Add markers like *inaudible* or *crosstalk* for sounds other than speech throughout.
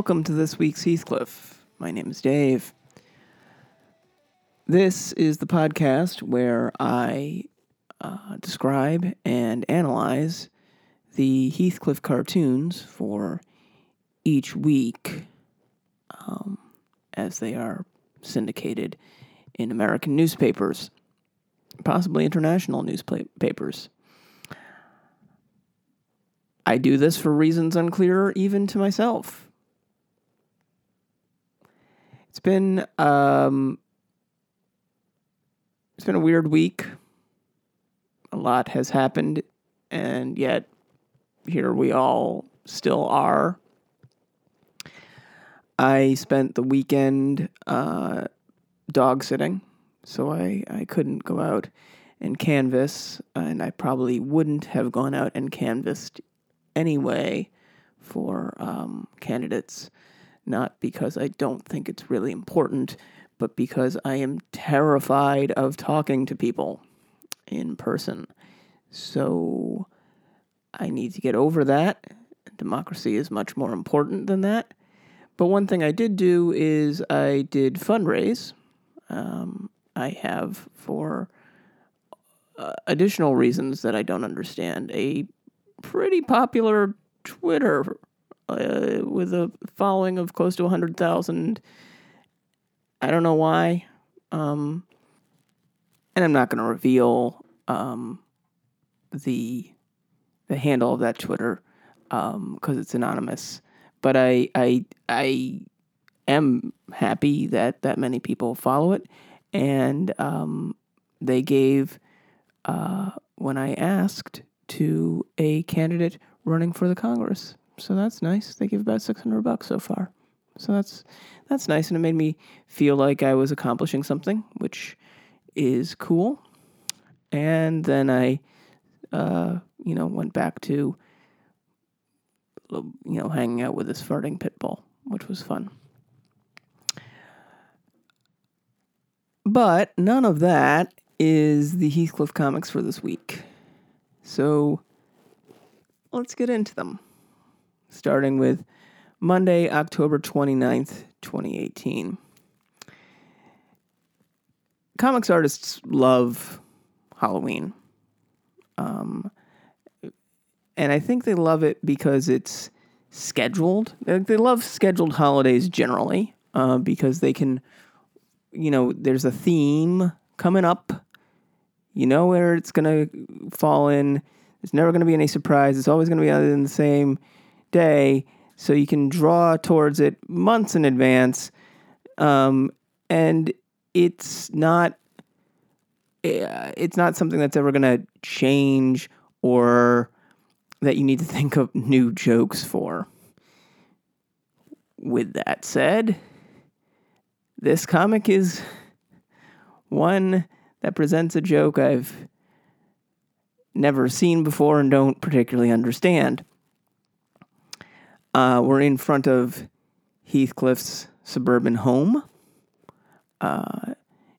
Welcome to this week's Heathcliff. My name is Dave. This is the podcast where I uh, describe and analyze the Heathcliff cartoons for each week um, as they are syndicated in American newspapers, possibly international newspapers. I do this for reasons unclear even to myself. It's been um, it's been a weird week. A lot has happened, and yet here we all still are. I spent the weekend uh, dog sitting, so I, I couldn't go out and canvass, and I probably wouldn't have gone out and canvassed anyway for um, candidates not because I don't think it's really important, but because I am terrified of talking to people in person. So I need to get over that. Democracy is much more important than that. But one thing I did do is I did fundraise. Um, I have for uh, additional reasons that I don't understand a pretty popular Twitter uh, with a following of close to 100,000. I don't know why. Um, and I'm not going to reveal um, the the handle of that Twitter because um, it's anonymous. But I I I am happy that that many people follow it, and um, they gave uh, when I asked to a candidate running for the Congress so that's nice. They give about six hundred bucks so far, so that's that's nice, and it made me feel like I was accomplishing something, which is cool. And then I, uh, you know, went back to you know hanging out with this farting pit bull, which was fun. But none of that is the Heathcliff comics for this week. So let's get into them starting with Monday, October 29th, 2018. Comics artists love Halloween. Um, and I think they love it because it's scheduled. They love scheduled holidays generally uh, because they can, you know, there's a theme coming up. You know where it's going to fall in. There's never going to be any surprise. It's always going to be other than the same day so you can draw towards it months in advance. Um, and it's not eh, it's not something that's ever going to change or that you need to *laughs* think of new jokes for. With that said, this comic is one that presents a joke I've never seen before and don't particularly understand. Uh, we're in front of Heathcliff's suburban home. Uh,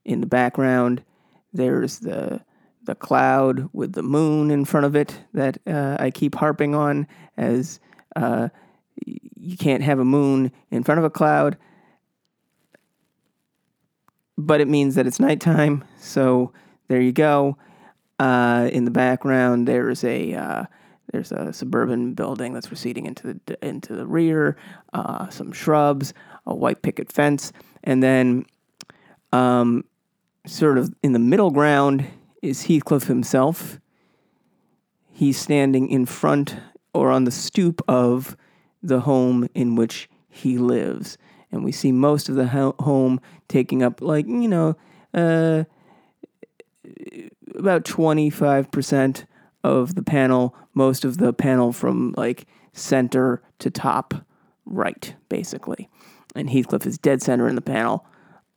in the background, there's the the cloud with the moon in front of it that uh, I keep harping on as uh, you can't have a moon in front of a cloud, but it means that it's nighttime. So there you go. Uh, in the background, there's a uh, there's a suburban building that's receding into the into the rear, uh, some shrubs, a white picket fence, and then, um, sort of in the middle ground is Heathcliff himself. He's standing in front or on the stoop of the home in which he lives, and we see most of the ho- home taking up like you know, uh, about twenty five percent of the panel, most of the panel from like center to top right, basically. And Heathcliff is dead center in the panel.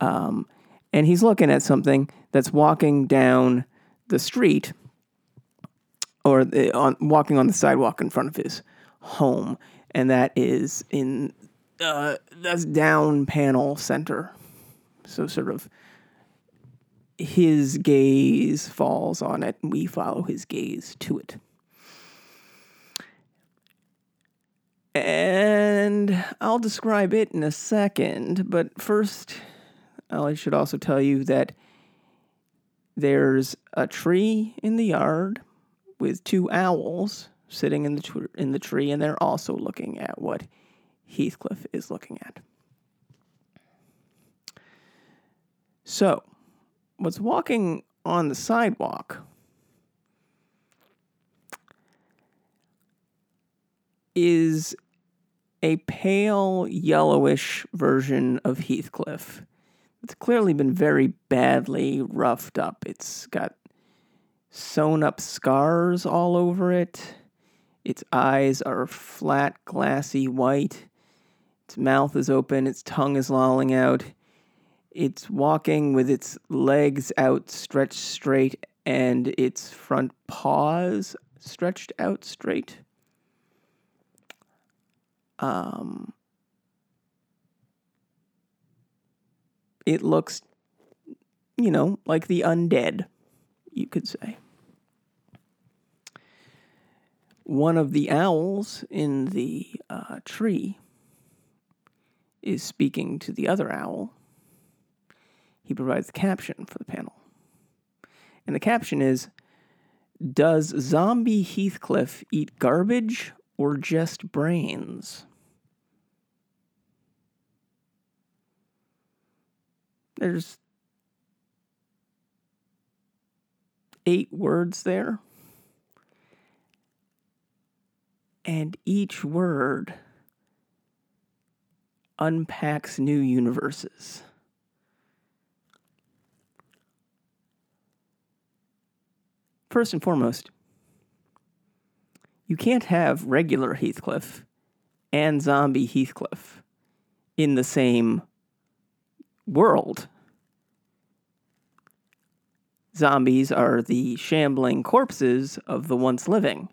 Um, and he's looking at something that's walking down the street or the, on, walking on the sidewalk in front of his home. And that is in, uh, that's down panel center. So sort of his gaze falls on it, and we follow his gaze to it. And I'll describe it in a second, but first, I should also tell you that there's a tree in the yard with two owls sitting in the in the tree, and they're also looking at what Heathcliff is looking at. So, what's walking on the sidewalk is a pale yellowish version of Heathcliff. It's clearly been very badly roughed up. It's got sewn up scars all over it. Its eyes are flat, glassy white. Its mouth is open, its tongue is lolling out. It's walking with its legs outstretched straight and its front paws stretched out straight. Um, it looks, you know, like the undead, you could say. One of the owls in the uh, tree is speaking to the other owl. He provides the caption for the panel. And the caption is Does zombie Heathcliff eat garbage or just brains? There's eight words there. And each word unpacks new universes. First and foremost, you can't have regular Heathcliff and zombie Heathcliff in the same world. Zombies are the shambling corpses of the once living.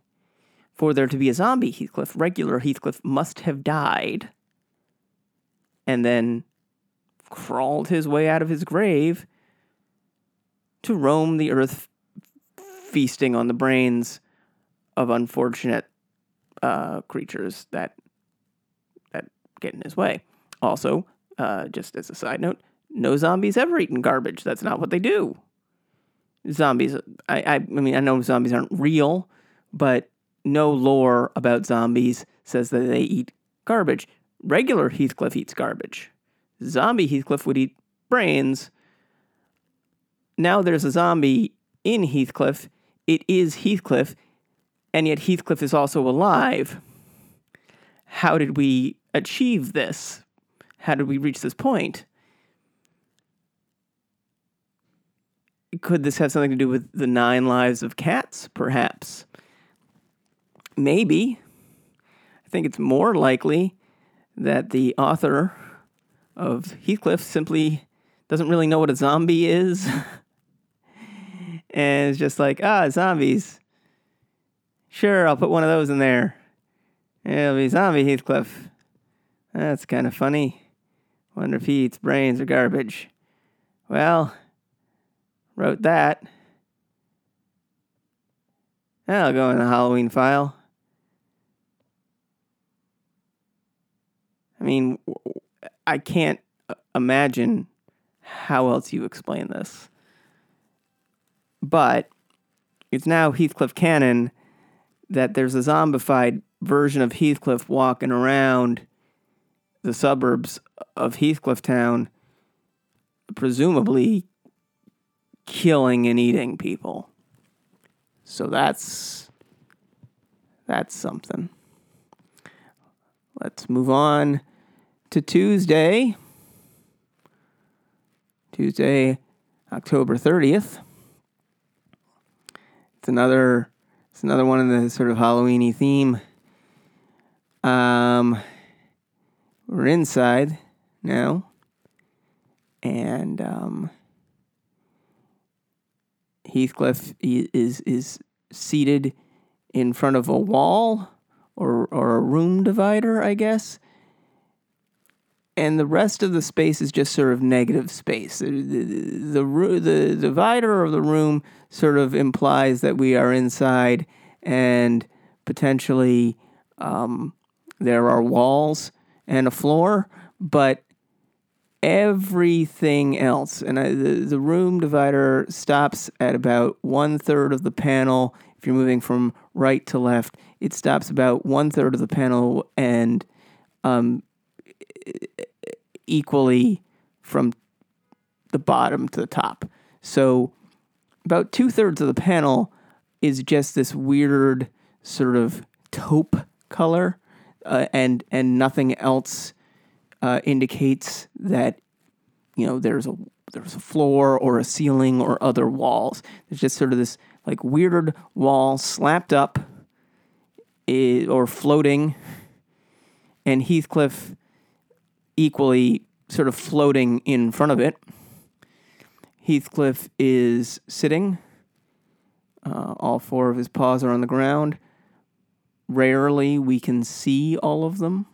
For there to be a zombie Heathcliff, regular Heathcliff must have died and then crawled his way out of his grave to roam the earth, feasting on the brains of unfortunate uh, creatures that that get in his way. Also, uh, just as a side note, no zombies ever eaten garbage. That's not what they do. Zombies, I, I, I mean, I know zombies aren't real, but no lore about zombies says that they eat garbage. Regular Heathcliff eats garbage. Zombie Heathcliff would eat brains. Now there's a zombie in Heathcliff. It is Heathcliff, and yet Heathcliff is also alive. How did we achieve this? How did we reach this point? Could this have something to do with the nine lives of cats? Perhaps. Maybe. I think it's more likely that the author of Heathcliff simply doesn't really know what a zombie is. *laughs* and is just like, ah, zombies. Sure, I'll put one of those in there. It'll be zombie Heathcliff. That's kind of funny. Wonder if he eats brains or garbage. Well, wrote that. That'll go in the Halloween file. I mean, I can't uh, imagine how else you explain this. But it's now Heathcliff canon that there's a zombified version of Heathcliff walking around the suburbs of Heathcliff Town, presumably killing and eating people. So that's that's something. Let's move on to Tuesday. Tuesday, October 30th. It's another it's another one in the sort of Halloweeny theme. Um we're inside now. And um Heathcliff is is seated in front of a wall or or a room divider, I guess and the rest of the space is just sort of negative space. The, the, the, the, divider of the room sort of implies that we are inside and potentially um, there are walls and a floor, but everything else, and I, the, the room divider stops at about one third of the panel. If you're moving from right to left, it stops about one third of the panel and um, equally from the bottom to the top. So about two thirds of the panel is just this weird sort of taupe color, uh, and and nothing else uh, indicates that you know there's a there's a floor or a ceiling or other walls. There's just sort of this like weird wall slapped up eh, or floating, and Heathcliff equally sort of floating in front of it. Heathcliff is sitting. Uh, all four of his paws are on the ground. Rarely we can see all of them.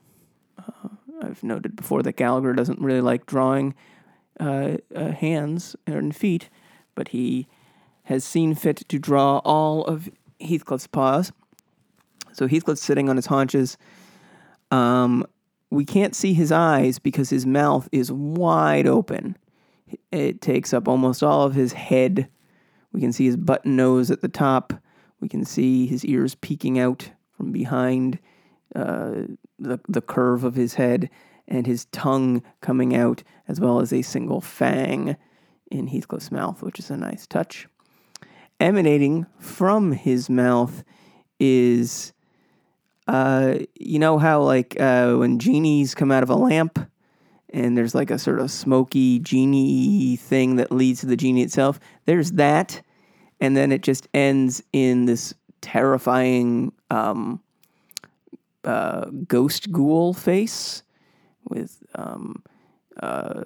Uh, I've noted before that Gallagher doesn't really like drawing uh, uh hands and feet, but he has seen fit to draw all of Heathcliff's paws. So Heathcliff's sitting on his haunches. Um, we can't see his eyes because his mouth is wide open. It takes up almost all of his head. We can see his button nose at the top. We can see his ears peeking out from behind uh, the, the curve of his head and his tongue coming out, as well as a single fang in Heathcliff's mouth, which is a nice touch. Emanating from his mouth is, uh, you know how like uh, when genies come out of a lamp, and there's like a sort of smoky genie thing that leads to the genie itself. There's that, and then it just ends in this terrifying um, uh, ghost ghoul face with um, uh,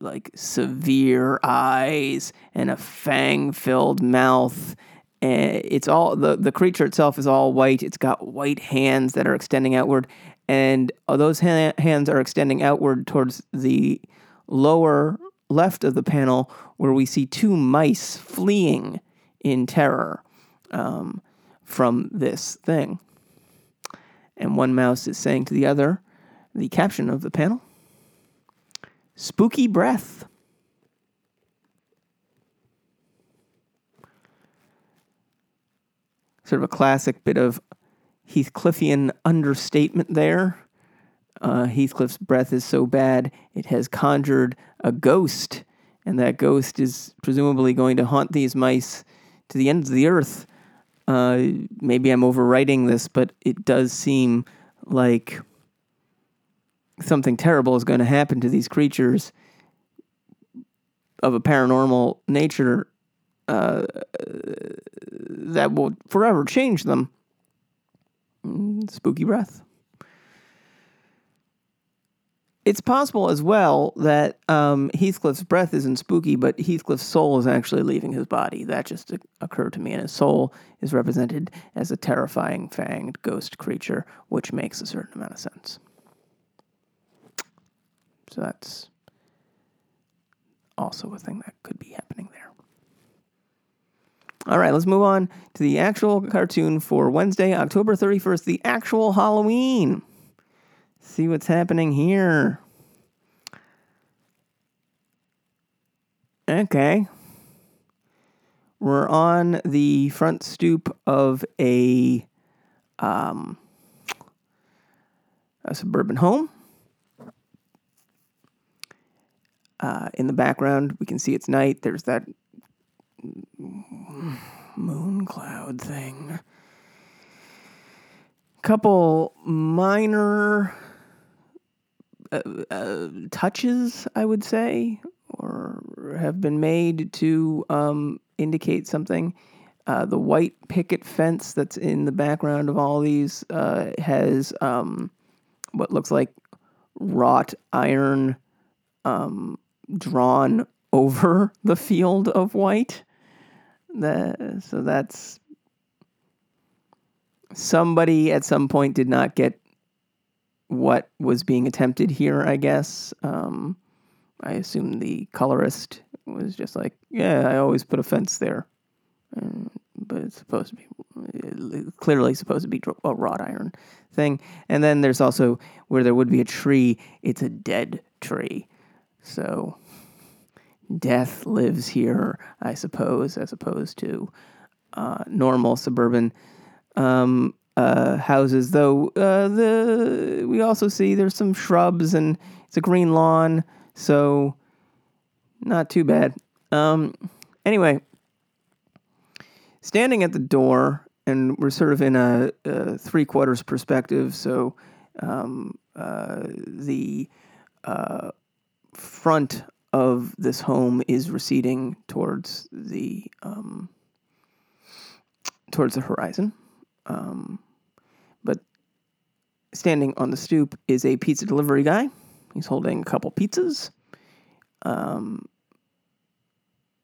like severe eyes and a fang-filled mouth. And it's all the the creature itself is all white. It's got white hands that are extending outward, and those ha- hands are extending outward towards the lower left of the panel where we see two mice fleeing in terror um, from this thing. And one mouse is saying to the other, the caption of the panel Spooky Breath. Sort of a classic bit of Heathcliffian understatement there. Uh, Heathcliff's breath is so bad it has conjured a ghost, and that ghost is presumably going to haunt these mice to the ends of the earth. Uh, maybe I'm overwriting this, but it does seem like something terrible is going to happen to these creatures of a paranormal nature uh, that will forever change them. Spooky breath. It's possible as well that um, Heathcliff's breath isn't spooky, but Heathcliff's soul is actually leaving his body. That just occurred to me, and his soul is represented as a terrifying fanged ghost creature, which makes a certain amount of sense. So that's also a thing that could be happening there. All right, let's move on to the actual cartoon for Wednesday, October 31st, the actual Halloween. See what's happening here. Okay. We're on the front stoop of a um, a suburban home. Uh, in the background, we can see it's night. There's that moon cloud thing. Couple minor uh, uh, touches, I would say, or have been made to um, indicate something. Uh, the white picket fence that's in the background of all these uh, has um, what looks like wrought iron um, drawn over *laughs* the field of white. The, so that's somebody at some point did not get what was being attempted here, I guess. Um, I assume the colorist was just like, yeah, I always put a fence there. but it's supposed to be uh, clearly supposed to be a wrought iron thing. And then there's also where there would be a tree, it's a dead tree. So death lives here, I suppose, as opposed to uh, normal suburban um, uh, houses. Though uh, the we also see there's some shrubs and it's a green lawn, so not too bad. Um, anyway, standing at the door, and we're sort of in a, a three quarters perspective, so um, uh, the uh, front of this home is receding towards the um, towards the horizon. Um, but standing on the stoop is a pizza delivery guy. He's holding a couple pizzas um,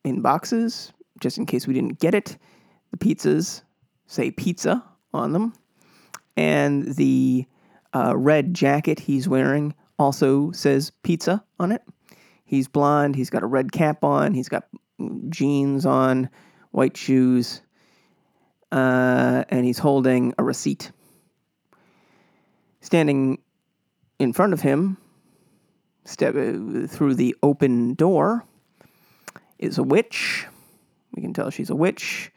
in boxes, just in case we didn't get it. The pizzas say pizza on them. And the uh, red jacket he's wearing also says pizza on it. He's blonde. He's got a red cap on. He's got jeans on, white shoes, uh, and he's holding a receipt. Standing in front of him, step uh, through the open door, is a witch. We can tell she's a witch.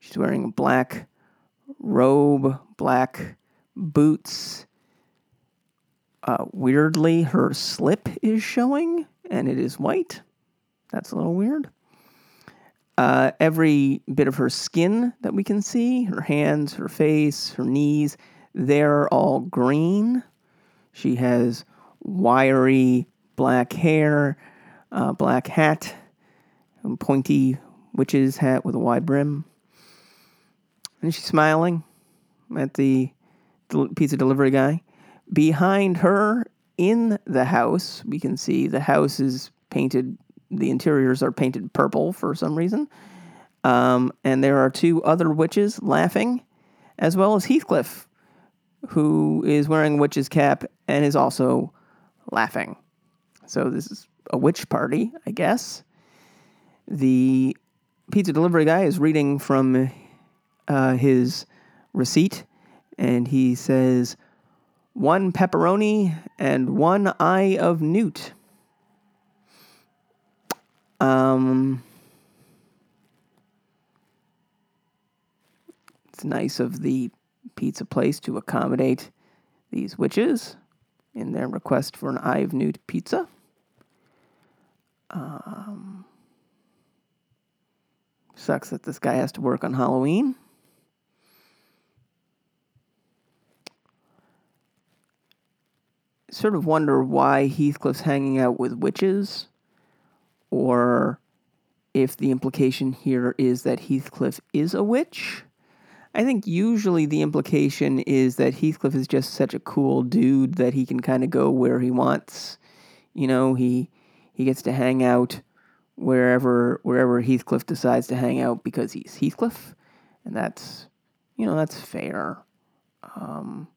She's wearing a black robe, black boots. Uh, weirdly, her slip is showing, and it is white. That's a little weird. Uh, every bit of her skin that we can see, her hands, her face, her knees, they're all green. She has wiry black hair, uh, black hat, pointy witch's hat with a wide brim. And she's smiling at the pizza delivery guy. Behind her in the house, we can see the house is painted the interiors are painted purple for some reason. Um, and there are two other witches laughing, as well as Heathcliff, who is wearing a witch's cap and is also laughing. So this is a witch party, I guess. The pizza delivery guy is reading from uh, his receipt, and he says, one pepperoni and one eye of newt. Um, it's nice of the pizza place to accommodate these witches in their request for an Eye of Newt pizza. Um, sucks that this guy has to work on Halloween. Sort of wonder why Heathcliff's hanging out with witches or if the implication here is that Heathcliff is a witch. I think usually the implication is that Heathcliff is just such a cool dude that he can kind of go where he wants. You know, he he gets to hang out wherever wherever Heathcliff decides to hang out because he's Heathcliff, and that's you know that's fair. Um,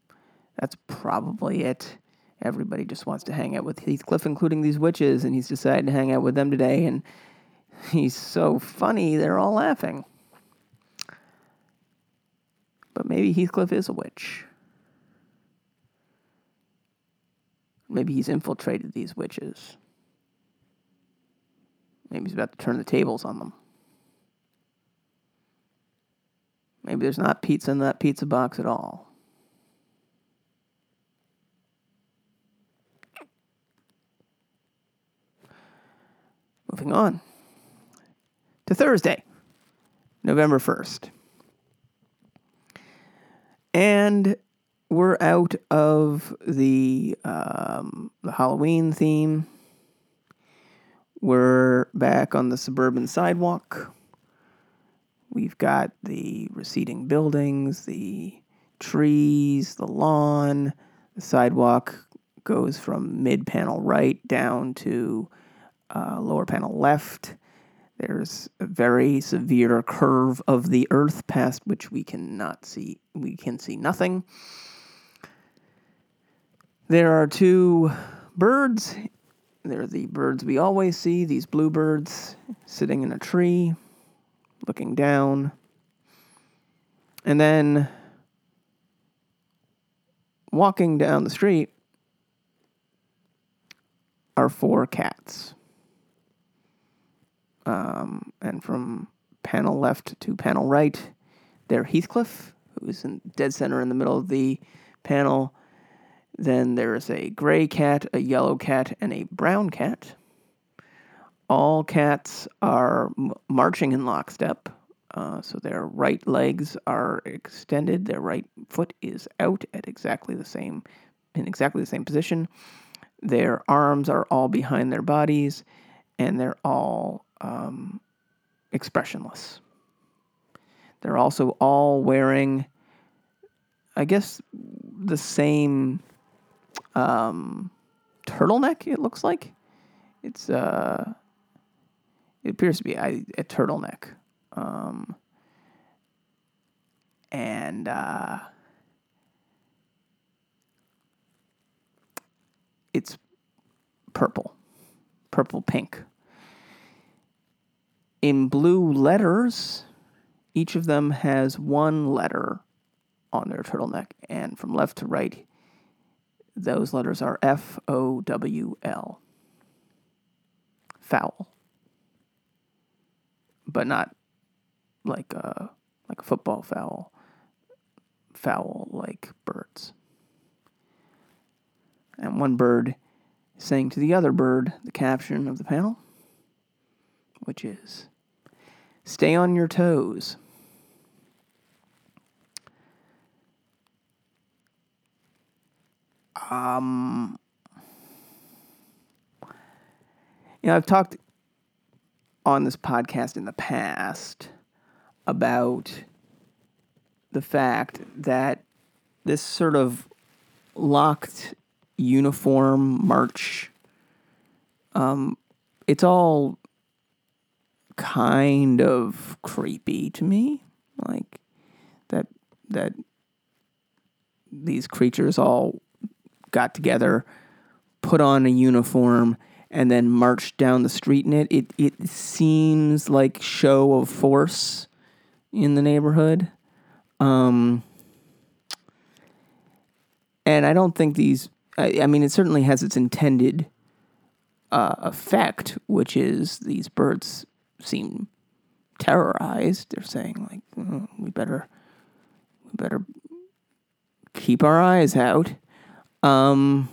that's probably it everybody just wants to hang out with Heathcliff, including these witches, and he's decided to hang out with them today, and he's so funny, they're all laughing. But maybe Heathcliff is a witch. Maybe he's infiltrated these witches. Maybe he's about to turn the tables on them. Maybe there's not pizza in that pizza box at all. Moving on to Thursday, November 1st. And we're out of the, um, the Halloween theme. We're back on the suburban sidewalk. We've got the receding buildings, the trees, the lawn. The sidewalk goes from mid panel right down to uh, lower panel left. There's a very severe curve of the Earth past which we cannot see. We can see nothing. There are two birds. They're the birds we always see, these bluebirds sitting in a tree, looking down. And then walking down the street are four cats. Um, and from panel left to panel right, there Heathcliff, who's in dead center in the middle of the panel. Then there's a gray cat, a yellow cat, and a brown cat. All cats are m- marching in lockstep. Uh, so their right legs are extended, their right foot is out at exactly the same in exactly the same position. Their arms are all behind their bodies, and they're all um, expressionless. They're also all wearing, I guess, the same um, turtleneck. It looks like it's uh, it appears to be a, a turtleneck, um, and uh, it's purple, purple pink. In blue letters, each of them has one letter on their turtleneck, and from left to right, those letters are F O W L. Foul. But not like a like a football foul. Foul like birds. And one bird saying to the other bird the caption of the panel, which is Stay on your toes. Um, you know, I've talked on this podcast in the past about the fact that this sort of locked uniform march, um, it's all kind of creepy to me. Like that that these creatures all got together, put on a uniform, and then marched down the street in it. It it seems like show of force in the neighborhood. Um, and I don't think these. I, I mean, it certainly has its intended uh, effect, which is these birds seem terrorized. They're saying like, "Oh, we better, we better keep our eyes out. Um,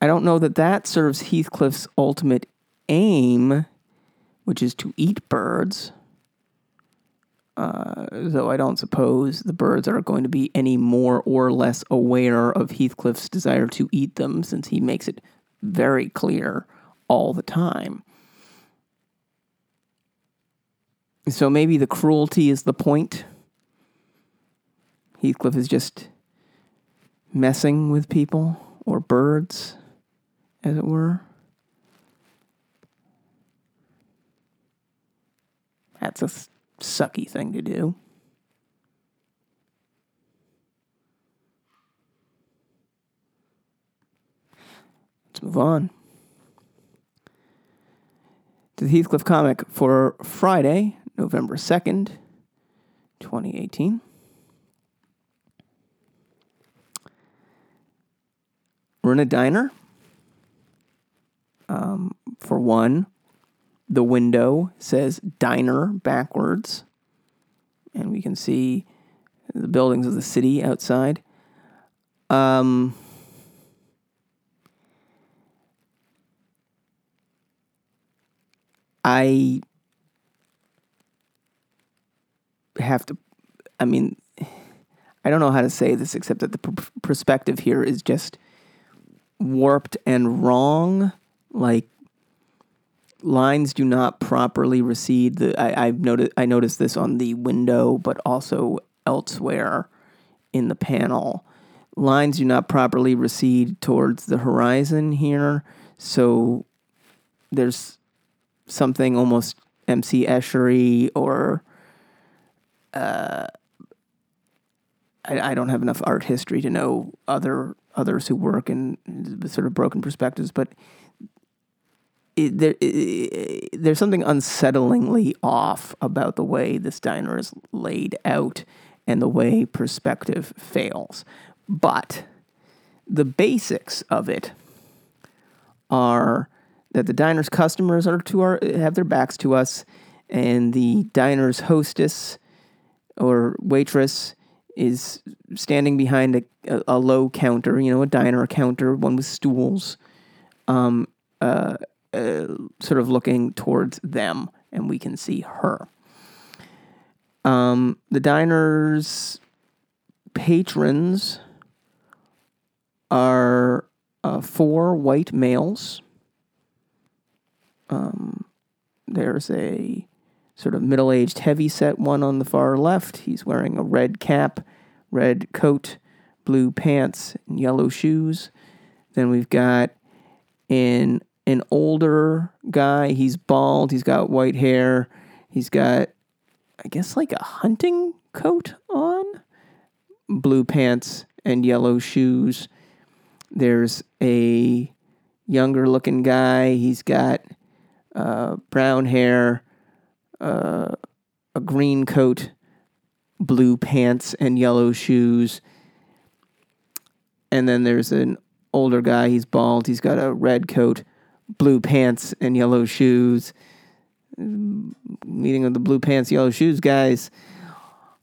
I don't know that that serves Heathcliff's ultimate aim, which is to eat birds. Uh, though I don't suppose the birds are going to be any more or less aware of Heathcliff's desire to eat them, since he makes it very clear all the time. So maybe the cruelty is the point. Heathcliff is just messing with people or birds, as it were. That's a sucky thing to do. Let's move on to the Heathcliff comic for Friday, November 2nd, 2018. We're in a diner. Um, for one, the window says diner backwards, and we can see the buildings of the city outside. Um, I have to, I mean, I don't know how to say this except that the pr- perspective here is just warped and wrong. Like lines do not properly recede. The I, I've noticed I noticed this on the window, but also elsewhere in the panel. Lines do not properly recede towards the horizon here, so there's something almost MC Eschery or uh, I, I don't have enough art history to know other others who work in sort of broken perspectives, but it, there, it, there's something unsettlingly off about the way this diner is laid out and the way perspective fails. But the basics of it are that the diner's customers are to our have their backs to us, and the diner's hostess or waitress is standing behind a, a, a low counter, you know, a diner counter, one with stools, um, uh, uh, sort of looking towards them, and we can see her. Um, the diner's patrons are uh, four white males. Um, there's a sort of middle aged, heavy set one on the far left. He's wearing a red cap, red coat, blue pants, and yellow shoes. Then we've got an, an older guy. He's bald, he's got white hair, he's got, I guess, like a hunting coat on, blue pants, and yellow shoes. There's a younger looking guy. He's got uh, brown hair, uh, a green coat, blue pants, and yellow shoes. And then there's an older guy. He's bald. He's got a red coat, blue pants, and yellow shoes. Meeting of the blue pants, yellow shoes guys.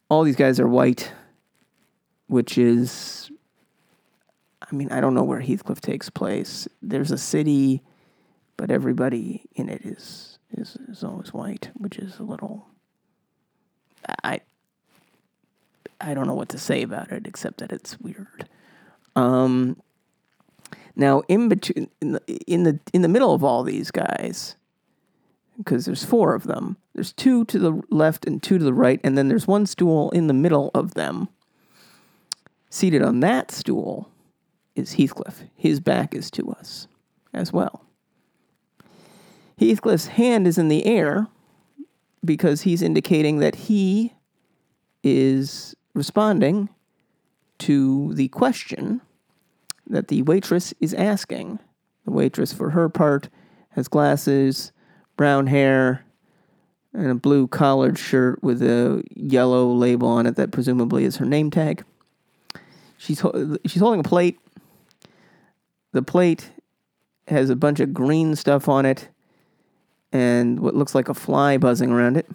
All these guys are white, which is I mean, I don't know where Heathcliff takes place. There's a city, but everybody in it is is is always white, which is a little. I. I don't know what to say about it except that it's weird. Um. Now, in between, in the in the in the middle of all these guys, because there's four of them. There's two to the left and two to the right, and then there's one stool in the middle of them. Seated on that stool is Heathcliff. His back is to us as well. Heathcliff's hand is in the air because he's indicating that he is responding to the question that the waitress is asking. The waitress, for her part, has glasses, brown hair, and a blue collared shirt with a yellow label on it that presumably is her name tag. She's she's holding a plate the plate has a bunch of green stuff on it and what looks like a fly buzzing around it.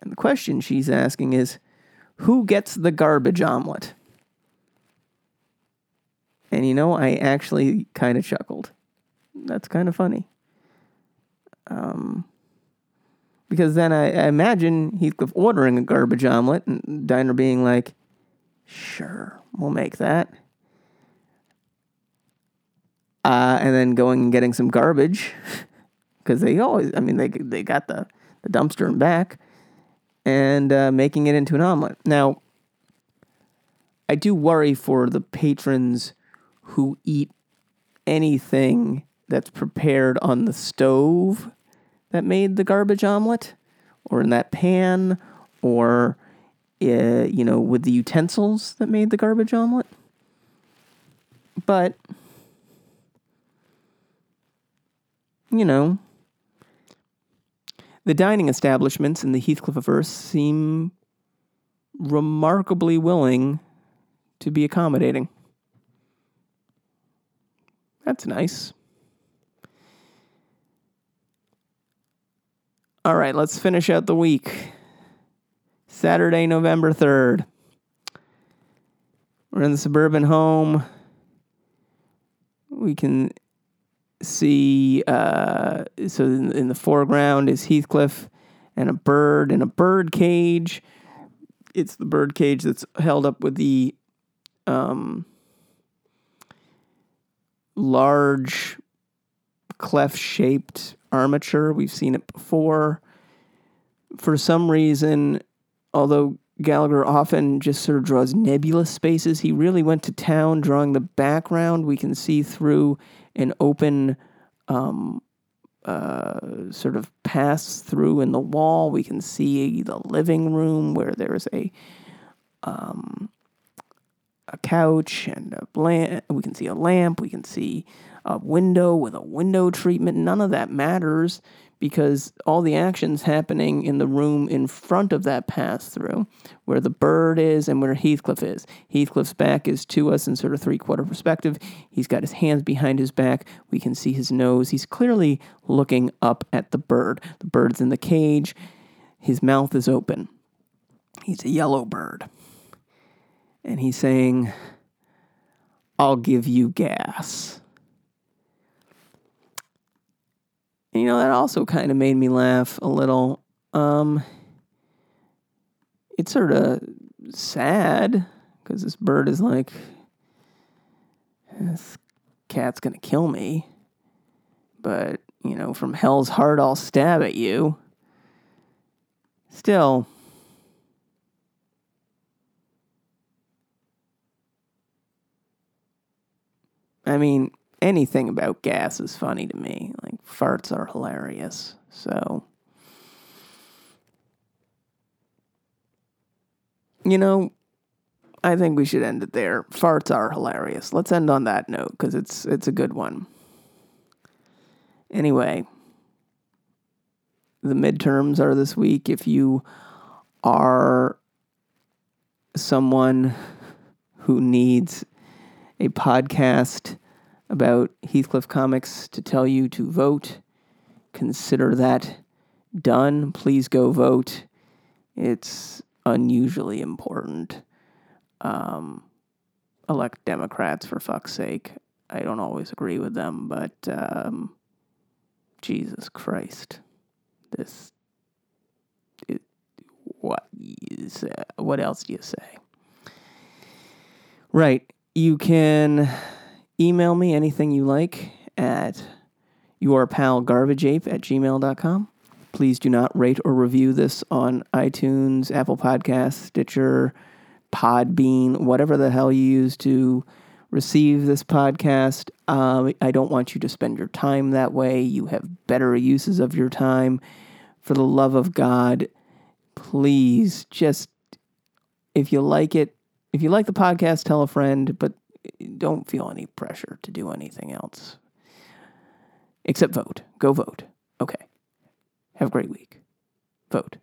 And the question she's asking is who gets the garbage omelet? And you know, I actually kind of chuckled. That's kind of funny. Um, because then I, I imagine Heathcliff ordering a garbage omelet and Diner being like, sure, we'll make that uh, and then going and getting some garbage *laughs* because they always, I mean, they they got the the dumpster and back, and uh, making it into an omelet. Now, I do worry for the patrons who eat anything that's prepared on the stove that made the garbage omelet, or in that pan, or uh, you know, with the utensils that made the garbage omelet. But you know, the dining establishments in the Heathcliff Heathcliffiverse seem remarkably willing to be accommodating. That's nice. All right, let's finish out the week. Saturday, November 3rd. We're in the suburban home. We can see uh, so in, in, the foreground is Heathcliff and a bird in a bird cage. It's the bird cage that's held up with the um, large clef shaped armature. We've seen it before. For some reason, although Gallagher often just sort of draws nebulous spaces, he really went to town drawing the background we can see through an open um, uh, sort of pass through in the wall. We can see the living room where there's a um, a couch and a lamp. We can see a lamp. We can see a window with a window treatment. None of that matters because all the action's happening in the room in front of that pass through, where the bird is and where Heathcliff is. Heathcliff's back is to us in sort of three quarter perspective. He's got his hands behind his back. We can see his nose. He's clearly looking up at the bird. The bird's in the cage. His mouth is open. He's a yellow bird. And he's saying, I'll give you gas. And, you know, that also kind of made me laugh a little. Um, it's sort of sad because this bird is like, this cat's to kill me. But, you know, from hell's heart, I'll stab at you. Still, I mean, anything about gas is funny to me. Like farts are hilarious. So you know, I think we should end it there. Farts are hilarious. Let's end on that note because it's it's a good one. Anyway, the midterms are this week. If you are someone who needs a podcast about Heathcliff Comics to tell you to vote. Consider that done. Please go vote. It's unusually important. Um, elect Democrats for fuck's sake. I don't always agree with them, but um, Jesus Christ, this. It, what is, uh, what else do you say? Right, you can email me anything you like at yourpalgarbageape at gmail.com. Please do not rate or review this on iTunes, Apple Podcasts, Stitcher, Podbean, whatever the hell you use to receive this podcast. Uh, I don't want you to spend your time that way. You have better uses of your time. For the love of God, please just, if you like it, if you like the podcast, tell a friend, but don't feel any pressure to do anything else. Except vote. Go vote. Okay. Have a great week. Vote.